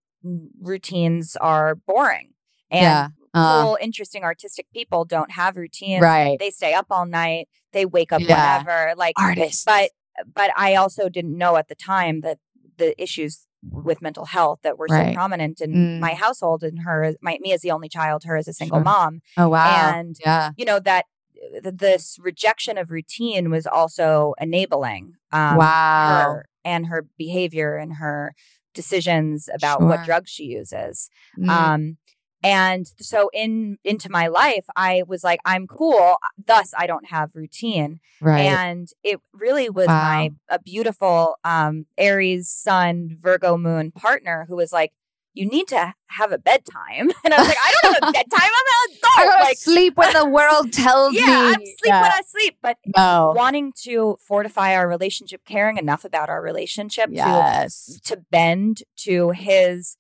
routines are boring and yeah. Uh, cool interesting artistic people don't have routines right. they stay up all night they wake up Yeah. whenever like Artists. but but I also didn't know at the time that the issues with mental health that were Right. so prominent in Mm. my household and her my me as the only child her as a single Sure. mom oh, wow. and yeah. you know that th- this rejection of routine was also enabling um wow. her and her behavior and her decisions about what drugs she uses Mm. um and so in into my life i was like i'm cool thus i don't have routine right. and it really was Wow. my a beautiful um aries sun virgo moon partner who was like you need to have a bedtime and i was like i don't have a bedtime i'm an I adult gotta like sleep when the world tells me. yeah me. i'm sleep Yeah. when i sleep but No. wanting to fortify our relationship caring enough about our relationship to to bend to his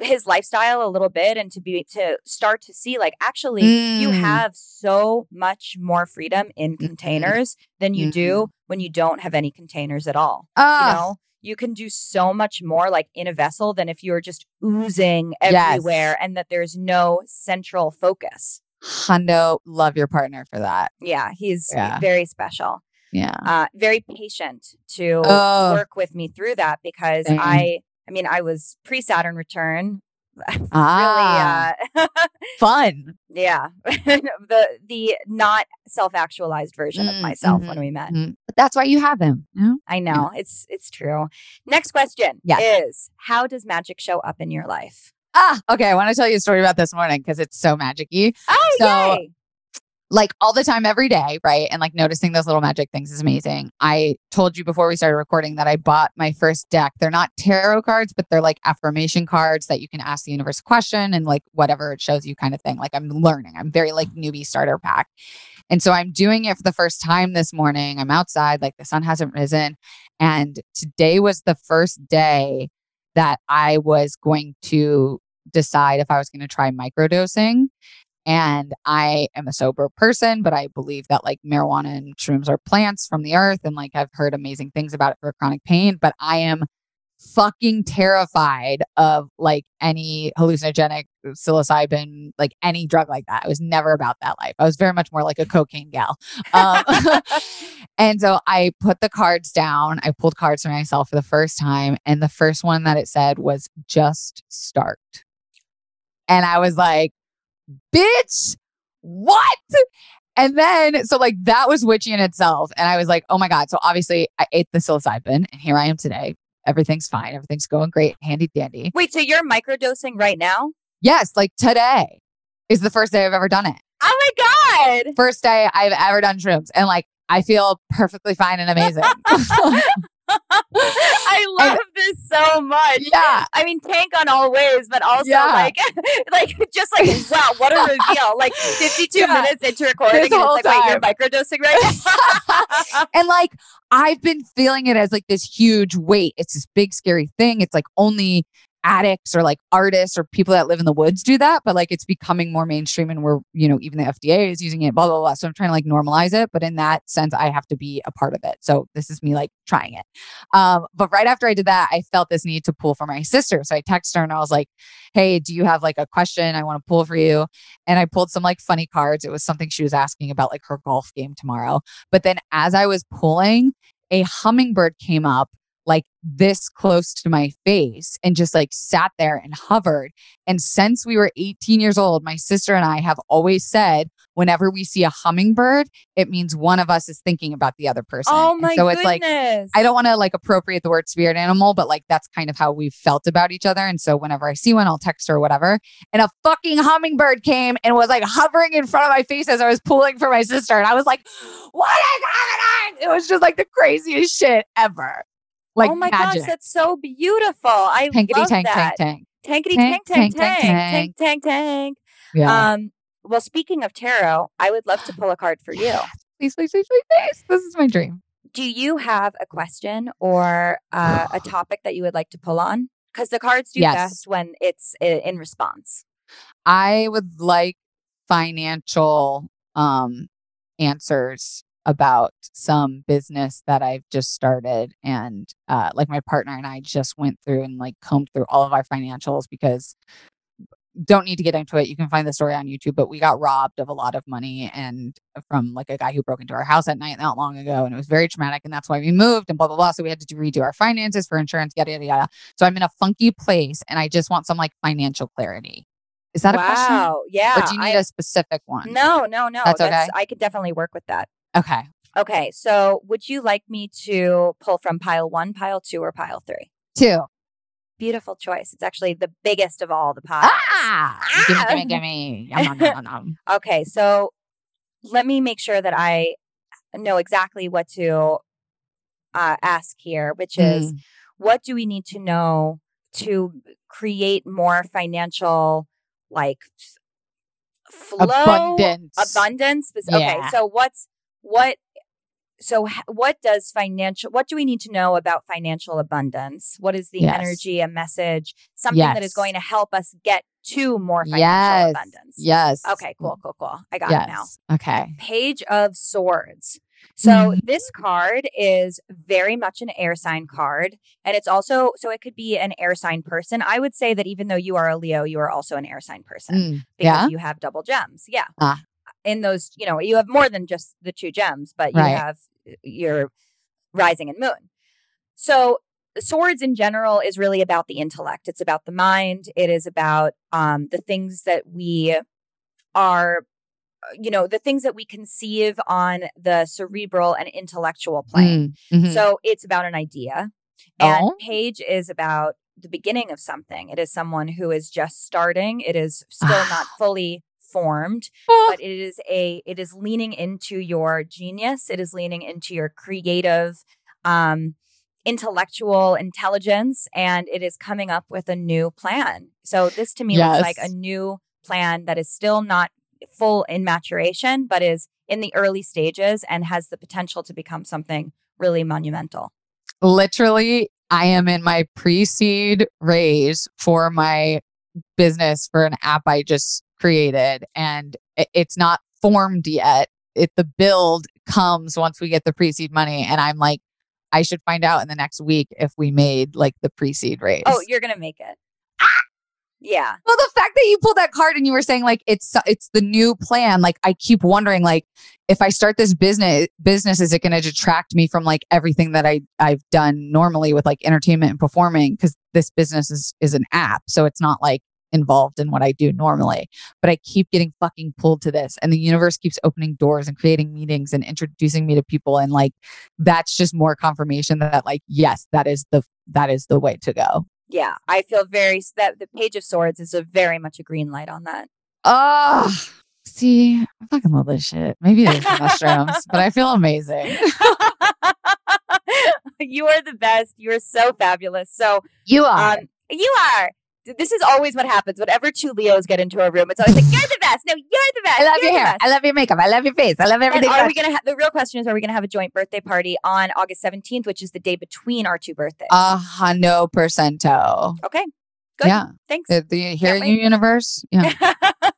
his lifestyle a little bit and to be to start to see like actually you Mm. have so much more freedom in containers than you do when you don't have any containers at all you know you can do so much more like in a vessel than if you're just oozing Yes. everywhere and that there's no central focus Hundo, love your partner for that. yeah he's Yeah. very special Yeah. uh, very patient to Oh. work with me through that because Same. I, I mean, I was pre Saturn return. Ah, Really, uh, fun. yeah, the the not self actualized version of Mm, myself mhm, when we met. Mhm. But that's why you have him. I know it's it's true. Next question Yes. is: How does magic show up in your life? Ah, okay. I want to tell you a story about this morning because it's so magic-y. Oh, So, yay! Like all the time every day, right? And like noticing those little magic things is amazing. I told you before we started recording that I bought my first deck. They're not tarot cards, but they're like affirmation cards that you can ask the universe a question and like whatever it shows you kind of thing. Like I'm learning. I'm very like newbie starter pack. And so I'm doing it for the first time this morning. I'm outside, like the sun hasn't risen. And today was the first day that I was going to decide if I was going to try microdosing. And I am a sober person, but I believe that like marijuana and shrooms are plants from the earth. And like I've heard amazing things about it for chronic pain, but I am fucking terrified of like any hallucinogenic psilocybin, like any drug like that. I was never about that life. I was very much more like a cocaine gal. Um, and so I put the cards down. I pulled cards for myself for the first time. And the first one that it said was just start. And I was like, bitch, what? And then, so like that was witchy in itself. And I was like, oh my God. So obviously I ate the psilocybin and here I am today. Everything's fine. Everything's going great. Handy dandy. Wait, so you're microdosing right now? Yes, like today is the first day I've ever done it. Oh my god! First day I've ever done shrooms. And like I feel perfectly fine and amazing. I love this so much. yeah. I mean, tank on all ways, but also Yeah. like, like just like, wow, what a reveal! Like, fifty-two Yeah. minutes into recording, This and it's like, wait, you're microdosing right now. and like I've been feeling it as like this huge weight. It's this big scary thing. It's like only addicts or like artists or people that live in the woods do that, but like it's becoming more mainstream and we're, you know, even the FDA is using it, blah, blah, blah. So I'm trying to like normalize it. But in that sense, I have to be a part of it. So this is me like trying it. Um, but right after I did that, I felt this need to pull for my sister. So I texted her and I was like, Hey, do you have like a question I want to pull for you? And I pulled some like funny cards. It was something she was asking about like her golf game tomorrow. But then as I was pulling, a hummingbird came up like this close to my face and just like sat there and hovered. And since we were 18 years old, my sister and I have always said whenever we see a hummingbird, it means one of us is thinking about the other person. Oh And my so goodness. it's like I don't want to like appropriate the word spirit animal, but like that's kind of how we've felt about each other. And so whenever I see one, I'll text her or whatever. And a fucking hummingbird came and was like hovering in front of my face as I was pulling for my sister. And I was like, what is happening? It was just like the craziest shit ever. Like oh my magic. gosh, that's so beautiful. I Tankety love tank, that. tank, tank. Tankety Tank, tank tank tank, tank tank, tank tank tank. Yeah. Um. Well, speaking of tarot, I would love to pull a card for you. please, please, please, please, please. This is my dream. Do you have a question or uh, a topic that you would like to pull on? Because the cards do Yes. best when it's in response. I would like financial um answers about some business that I've just started and uh like my partner and I just went through and like combed through all of our financials because don't need to get into it. You can find the story on YouTube, but we got robbed of a lot of money and from like a guy who broke into our house at night not long ago. And it was very traumatic. And that's why we moved and blah, blah, blah. So we had to do- redo our finances for insurance, yada, yada, yada. So I'm in a funky place and I just want some like financial clarity. Is that a question? wow. Yeah. Or do you need I- a specific one? no, no, no. That's okay? I could definitely work with that. Okay. Okay. So, would you like me to pull from pile one, pile two, or pile three? Two. Beautiful choice. It's actually the biggest of all the piles. Ah! Gimme, Ah! gimme, gimme. Yum, yum, yum, yum. Okay, so let me make sure that I know exactly what to uh, ask here, which is Mm. what do we need to know to create more financial like flow Abundance. abundance okay Yeah. so what's what so what does financial what do we need to know about financial abundance what is the Yes. energy a message something that is going to help us get to more financial Yes. abundance Yes. okay cool cool cool i got it now Okay. page of swords so Mhm. this card is very much an air sign card and it's also so it could be an air sign person i would say that even though you are a leo you are also an air sign person Mm. because Yeah. you have double gems yeah Ah. In those you know you have more than just the two gems but you Right. have your rising and moon so swords in general is really about the intellect it's about the mind it is about um, the things that we are you know the things that we conceive on the cerebral and intellectual plane Mm. Mhm. so it's about an idea and Oh. page is about the beginning of something it is someone who is just starting it is still not fully formed Oh, but it is a it is leaning into your genius. It is leaning into your creative um intellectual intelligence and it is coming up with a new plan. So this to me looks like a new plan that is still not full in maturation but is in the early stages and has the potential to become something really monumental. Literally i am in my pre-seed raise for my business for an app i just created and it's not formed yet. It the build comes once we get the pre-seed money and i'm like i should find out in the next week if we made like the pre-seed raise. Oh you're gonna make it. Yeah. Well the fact that you pulled that card and you were saying like it's it's the new plan like i keep wondering like if i start this business business is it going to detract me from like everything that i i've done normally with like entertainment and performing? Because this business is is an app so it's not like involved in what i do normally but i keep getting fucking pulled to this and the universe keeps opening doors and creating meetings and introducing me to people and like that's just more confirmation that like yes that is the that is the way to go yeah i feel very that the page of swords is a very much a green light on that Oh, see, I fucking love this shit. Maybe it is mushrooms, but I feel amazing. you are the best. You are so fabulous. So, You are. um, you are. Th- This is always what happens whenever two Leos get into a room. It's always like, "You're the best." No, you're the best. I love you're your hair. best." I love your makeup. I love your face. I love And everything. are we gonna? Ha- the real question is, are we gonna have a joint birthday party on August seventeenth, which is the day between our two birthdays? A hundo percento. okay, good. Yeah. Thanks. The, the, hear Can't you, universe. Yeah.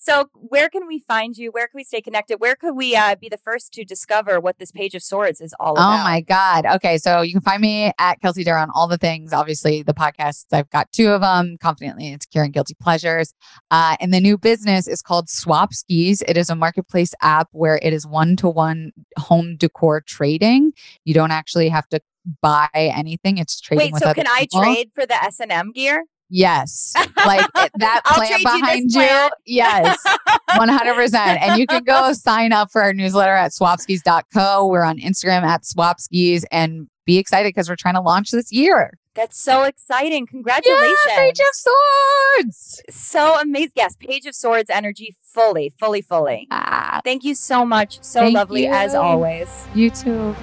So, where can we find you? Where can we stay connected? Where could we uh, be the first to discover what this Page of Swords is all about? Oh my God. Okay. So you can find me at Kelsey Darragh on all the things. Obviously, the podcasts, I've got two of them Confidently Insecure and Guilty Pleasures. Uh, and the new business is called Swap Skis. It is a marketplace app where it is one to one home decor trading. You don't actually have to buy anything. It's trading Wait, so can I people. trade for the S and M gear? Yes. Like it- that you behind you. Yes. 100%. And you can go sign up for our newsletter at swapskis.co. We're on Instagram at swapskis and be excited because we're trying to launch this year. That's so exciting! Congratulations! Yeah, Page of Swords. so amazing. Yes, Page of Swords energy fully, fully, fully. Ah, Thank you so much. So lovely as always. you too.